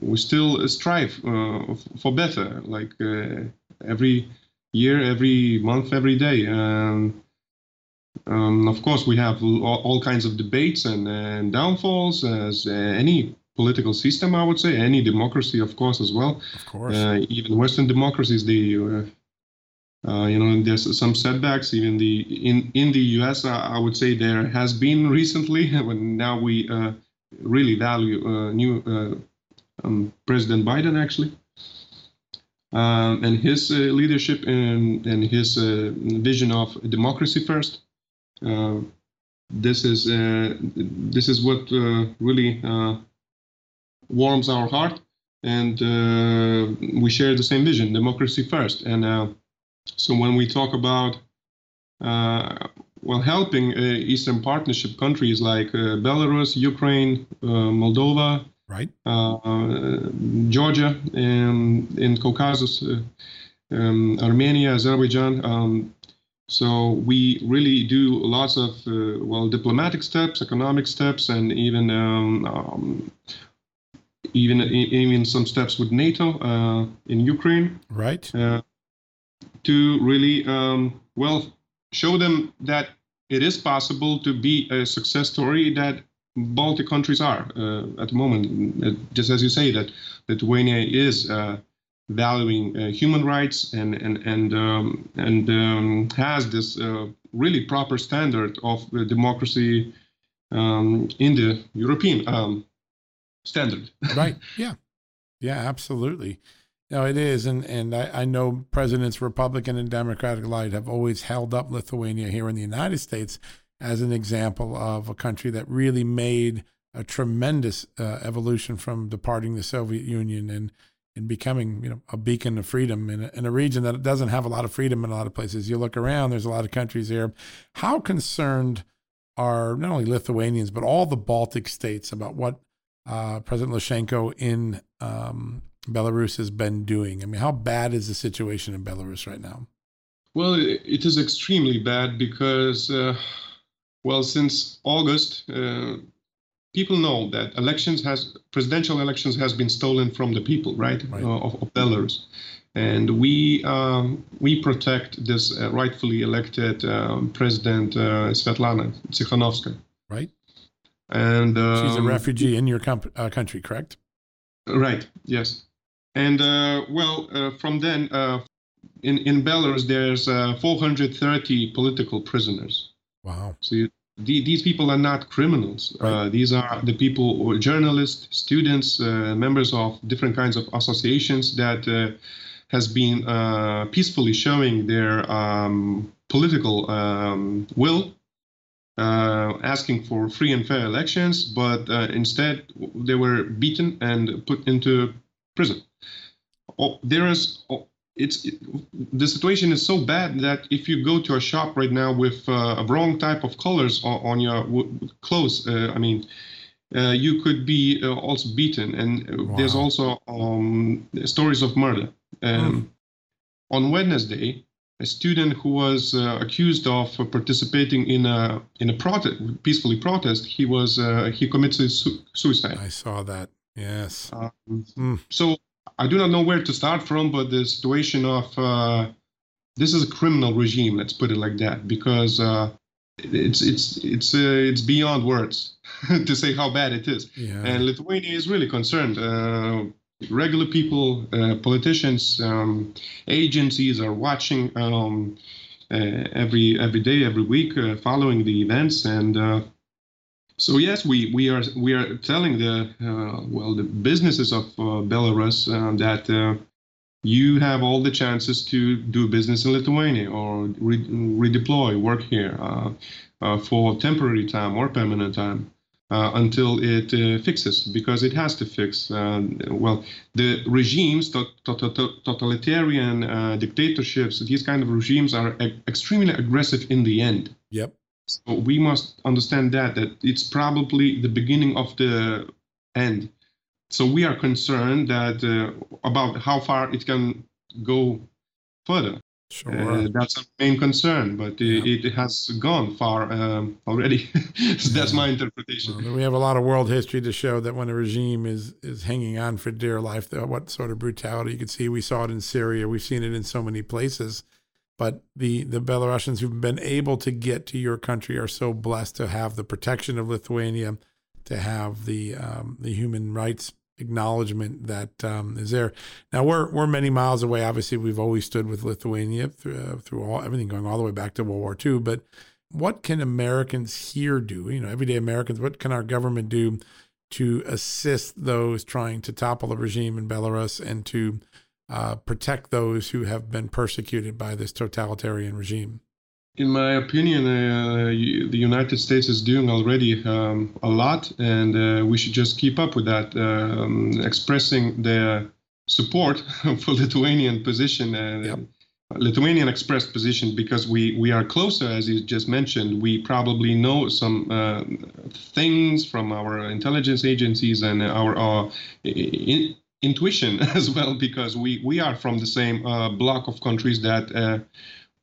we still strive uh, for better, like uh, every year, every month, every day. Um, um, of course, we have all, kinds of debates and, and downfalls, as uh, any political system, I would say, any democracy, of course, as well. Of course. Uh, even Western democracies, the uh, uh, you know, there's some setbacks. Even the in in the U.S., I, I would say there has been recently. [laughs] When now we uh, really value uh, new um, President Biden actually. Um, and his leadership and, and his vision of democracy first. Uh, this is uh, this is what uh, really warms our heart, and we share the same vision: democracy first. And so when we talk about well, helping Eastern Partnership countries like Belarus, Ukraine, Moldova, right? Uh, Georgia and in Caucasus, uh, um, Armenia, Azerbaijan. Um, so we really do lots of uh, well diplomatic steps, economic steps, and even um, um, even even some steps with NATO uh, in Ukraine. Right. Uh, to really um, well show them that it is possible to be a success story that Baltic countries are uh, at the moment. Uh, just as you say that Lithuania is uh, valuing uh, human rights and and and um, and um, has this uh, really proper standard of democracy um, in the European um, standard. [laughs] right. Yeah. Yeah. Absolutely. No, it is, and and I, I know presidents, Republican and Democratic alike, have always held up Lithuania here in the United States as an example of a country that really made a tremendous uh, evolution from departing the Soviet Union and in becoming you know a beacon of freedom in a, in a region that doesn't have a lot of freedom in a lot of places. You look around, there's a lot of countries there. How concerned are not only Lithuanians but all the Baltic states about what uh, President Lukashenko in um, Belarus has been doing? I mean, how bad is the situation in Belarus right now? Well, it is extremely bad because, uh, well, since August, uh, people know that elections has presidential elections has been stolen from the people, right, right. Uh, of, of, Belarus, and we um, we protect this uh, rightfully elected um, president uh, Svetlana Tsikhanovskaya. Right. And um, she's a refugee in your com- uh, country, correct? Right. Yes. And well, from then in in Belarus, there's uh, 430 political prisoners. Wow. So you, the, these people are not criminals. Right. Uh, these are the people, or journalists, students, uh, members of different kinds of associations that uh, has been uh, peacefully showing their um, political um, will. Uh, asking for free and fair elections, but instead they were beaten and put into prison. Oh, there is oh, it's it, the situation is so bad that if you go to a shop right now with uh, a wrong type of colors on, on your w- clothes, uh, I mean, uh, you could be uh, also beaten. And uh, wow. there's also um, stories of murder. Um, mm. On Wednesday, a student who was uh, accused of participating in a in a protest, peacefully protest, he was he committed su- suicide. I saw that. Yes. Um, mm. So I do not know where to start from, but the situation of uh, this is a criminal regime. Let's put it like that, because uh, it's it's it's uh, it's beyond words [laughs] to say how bad it is. Yeah. And Lithuania is really concerned. Uh, regular people, uh, politicians, um, agencies are watching um, uh, every every day, every week, following the events and so yes, we, we are we are telling the uh, well the businesses of uh, Belarus uh, that uh, you have all the chances to do business in Lithuania or re- redeploy, work here uh, uh, for temporary time or permanent time. until it fixes, because it has to fix. well, the regimes, to- to- to- totalitarian dictatorships, these kind of regimes are e- extremely aggressive in the end. Yep so we must understand that that it's probably the beginning of the end. So we are concerned that uh, about how far it can go further. Sure. Uh, that's our main concern, but yeah. it, it, has gone far um, already. [laughs] so that's my interpretation. Well, we have a lot of world history to show that when a regime is is hanging on for dear life, what sort of brutality you can see. We saw it in Syria. We've seen it in so many places. But the, the Belarusians who've been able to get to your country are so blessed to have the protection of Lithuania, to have the um, the human rights acknowledgement that um, is there. Now we're we're many miles away. Obviously, we've always stood with Lithuania through, uh, through all everything going all the way back to World War II. But what can Americans here do? You know, everyday Americans. What can our government do to assist those trying to topple the regime in Belarus and to uh, protect those who have been persecuted by this totalitarian regime? In my opinion, uh, the United States is doing already um, a lot, and uh, we should just keep up with that, um, expressing their support [laughs] for Lithuanian position and yep. Lithuanian expressed position because we, we are closer, as you just mentioned. We probably know some uh, things from our intelligence agencies and our, our in, intuition [laughs] as well because we we are from the same uh, block of countries that uh,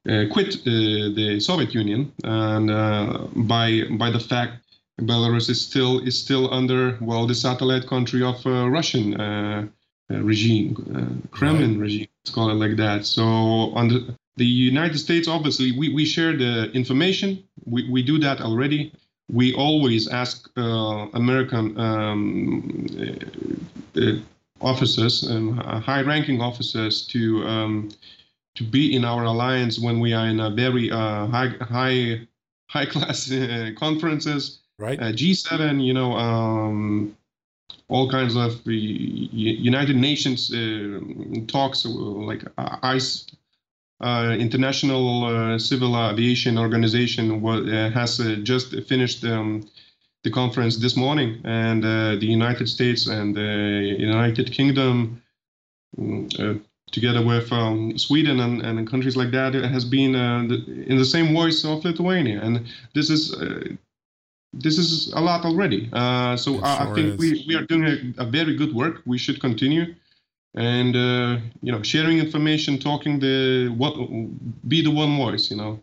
uh, quit uh, the Soviet Union. And uh, by by the fact Belarus is still is still under well the satellite country of uh, Russian regime Kremlin regime let's call it like that. So under the United States obviously we, we share the information. We, we do that already. We always ask American um, officers, um, high-ranking officers, to um, to be in our alliance when we are in a very uh, high high high class [laughs] uh, conferences. Right. Uh, G7, you know, um, all kinds of United Nations uh, talks uh, like uh, ICE. International Civil Aviation Organization has just finished um, the conference this morning, and uh, the United States and the United Kingdom, uh, together with um, Sweden and, and countries like that, has been uh, the, in the same voice of Lithuania, and this is uh, this is a lot already. Uh, so I, sure I, think we, we are doing a, a, very good work. We should continue. and uh, you know sharing information talking the what be the one voice you know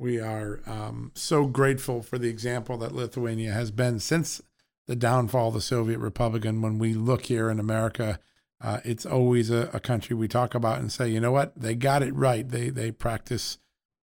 we are um, so grateful for the example that lithuania has been since the downfall of the soviet republic. And when we look here in america uh, it's always a, a, country we talk about and say you know what? They got it right. They they practice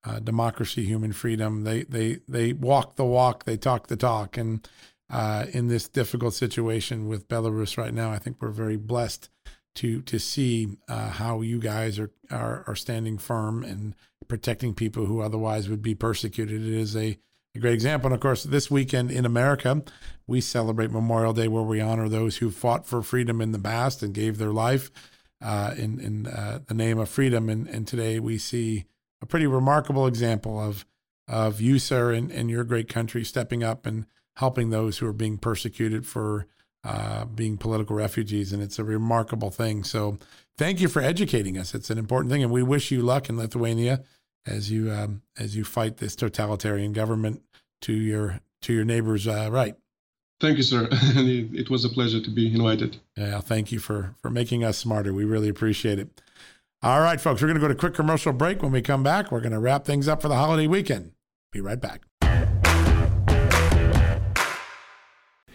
uh, democracy human freedom. They they they walk the walk. They talk the talk. And uh, in this difficult situation with belarus right now i think we're very blessed to to see uh, how you guys are, are are standing firm and protecting people who otherwise would be persecuted. It is a, a great example. And of course, this weekend in America, we celebrate Memorial Day, where we honor those who fought for freedom in the past and gave their life uh, in in uh, the name of freedom. And and today we see a pretty remarkable example of of you, sir, and, and your great country stepping up and helping those who are being persecuted for uh, being political refugees, and it's a remarkable thing. So, thank you for educating us. It's an important thing, and we wish you luck in Lithuania as you um, as you fight this totalitarian government to your to your neighbors' uh, right. Thank you, sir. [laughs] it was a pleasure to be invited. Yeah, thank you for for making us smarter. We really appreciate it. All right, folks, we're going to go to a quick commercial break. When we come back, we're going to wrap things up for the holiday weekend. Be right back.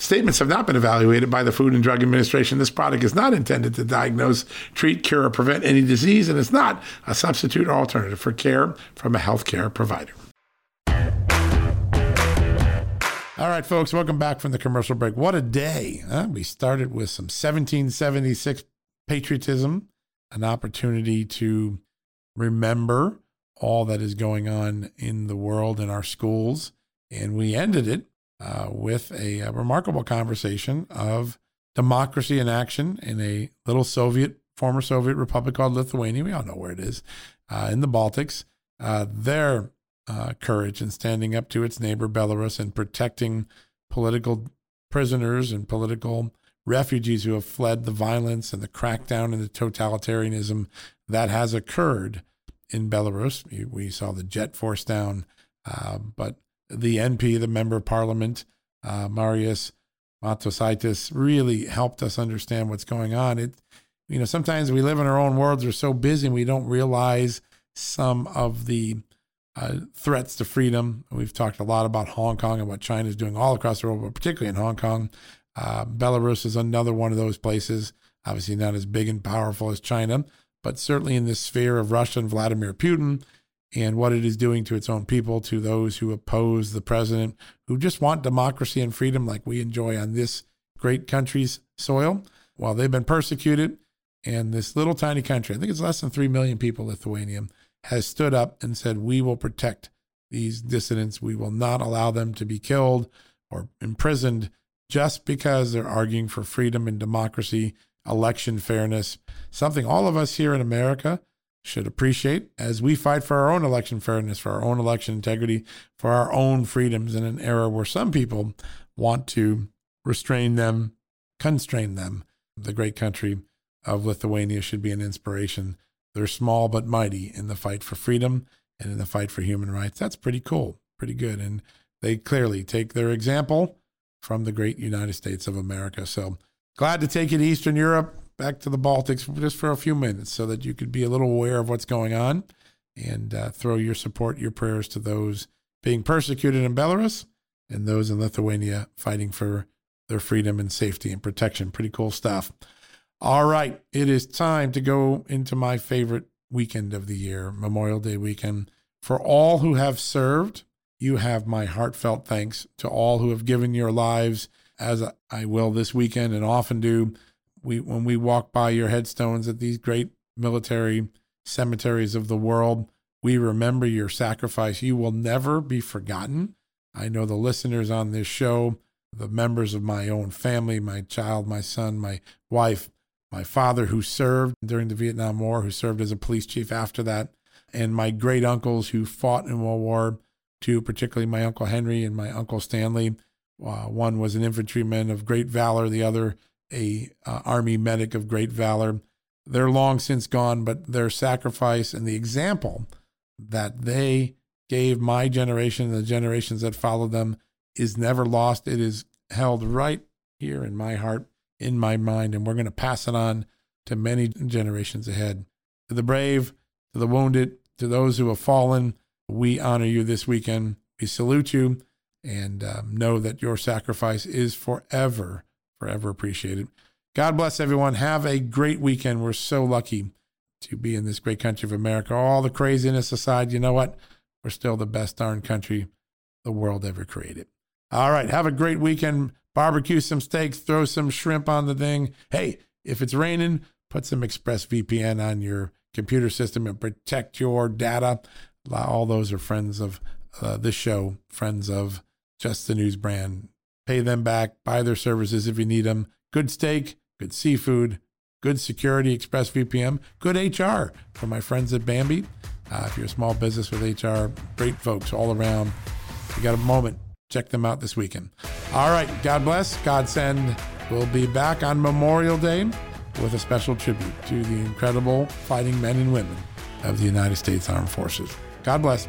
Statements have not been evaluated by the Food and Drug Administration. This product is not intended to diagnose, treat, cure, or prevent any disease, and it's not a substitute or alternative for care from a healthcare provider. All right, folks, welcome back from the commercial break. What a day. Huh? We started with some 1776 patriotism, an opportunity to remember all that is going on in the world in our schools. And we ended it uh, with a, a, remarkable conversation of democracy in action in a little Soviet, former Soviet republic called Lithuania. We all know where it is uh, in the Baltics. Uh, their uh, courage in standing up to its neighbor Belarus and protecting political prisoners and political refugees who have fled the violence and the crackdown and the totalitarianism that has occurred in Belarus. We saw the jet force down, uh, but the NP, the member of parliament, uh, Marius Matosaitis, really helped us understand what's going on. It, you know, sometimes we live in our own worlds, we're so busy, we don't realize some of the uh, threats to freedom. We've talked a lot about Hong Kong and what China is doing all across the world, but particularly in Hong Kong. Uh, Belarus is another one of those places, obviously not as big and powerful as China, but certainly in the sphere of Russia and Vladimir Putin and what it is doing to its own people, to those who oppose the president, who just want democracy and freedom like we enjoy on this great country's soil. While they've been persecuted, and this little tiny country, I think it's less than 3 million people, Lithuania, has stood up and said, We will protect these dissidents. We will not allow them to be killed or imprisoned just because they're arguing for freedom and democracy, election fairness, something all of us here in America should appreciate as we fight for our own election fairness, for our own election integrity, for our own freedoms in an era where some people want to restrain them, constrain them. The great country of Lithuania should be an inspiration. They're small but mighty in the fight for freedom and in the fight for human rights. That's pretty cool, pretty good. And they clearly take their example from the great United States of America. So glad to take you to Eastern Europe back to the Baltics just for a few minutes so that you could be a little aware of what's going on and uh, throw your support, your prayers to those being persecuted in Belarus and those in Lithuania fighting for their freedom and safety and protection. Pretty cool stuff. All right, it is time to go into my favorite weekend of the year, Memorial Day weekend. For all who have served, you have my heartfelt thanks to all who have given your lives, as I will this weekend and often do. We, when we walk by your headstones at these great military cemeteries of the world, we remember your sacrifice. You will never be forgotten. I know the listeners on this show, the members of my own family, my child, my son, my wife, my father who served during the Vietnam War, who served as a police chief after that, and my great uncles who fought in World War II, particularly my uncle Henry and my uncle Stanley. Uh, one was an infantryman of great valor, the other a uh, army medic of great valor. They're long since gone, but their sacrifice and the example that they gave my generation and the generations that followed them is never lost. It is held right here in my heart, in my mind, and we're going to pass it on to many generations ahead. To the brave, to the wounded, to those who have fallen, we honor you this weekend. We salute you and um, know that your sacrifice is forever, forever appreciated. God bless everyone. Have a great weekend. We're so lucky to be in this great country of America. All the craziness aside, you know what? We're still the best darn country the world ever created. All right. Have a great weekend. Barbecue some steaks, throw some shrimp on the thing. Hey, if it's raining, put some ExpressVPN on your computer system and protect your data. All those are friends of uh, this show, friends of Just the News brand. Pay them back, buy their services if you need them. Good steak, good seafood, good security, ExpressVPN, good HR for my friends at Bambee. Uh, if you're a small business with HR, great folks all around. If you got a moment, check them out this weekend. All right. God bless. God send. We'll be back on Memorial Day with a special tribute to the incredible fighting men and women of the United States Armed Forces. God bless.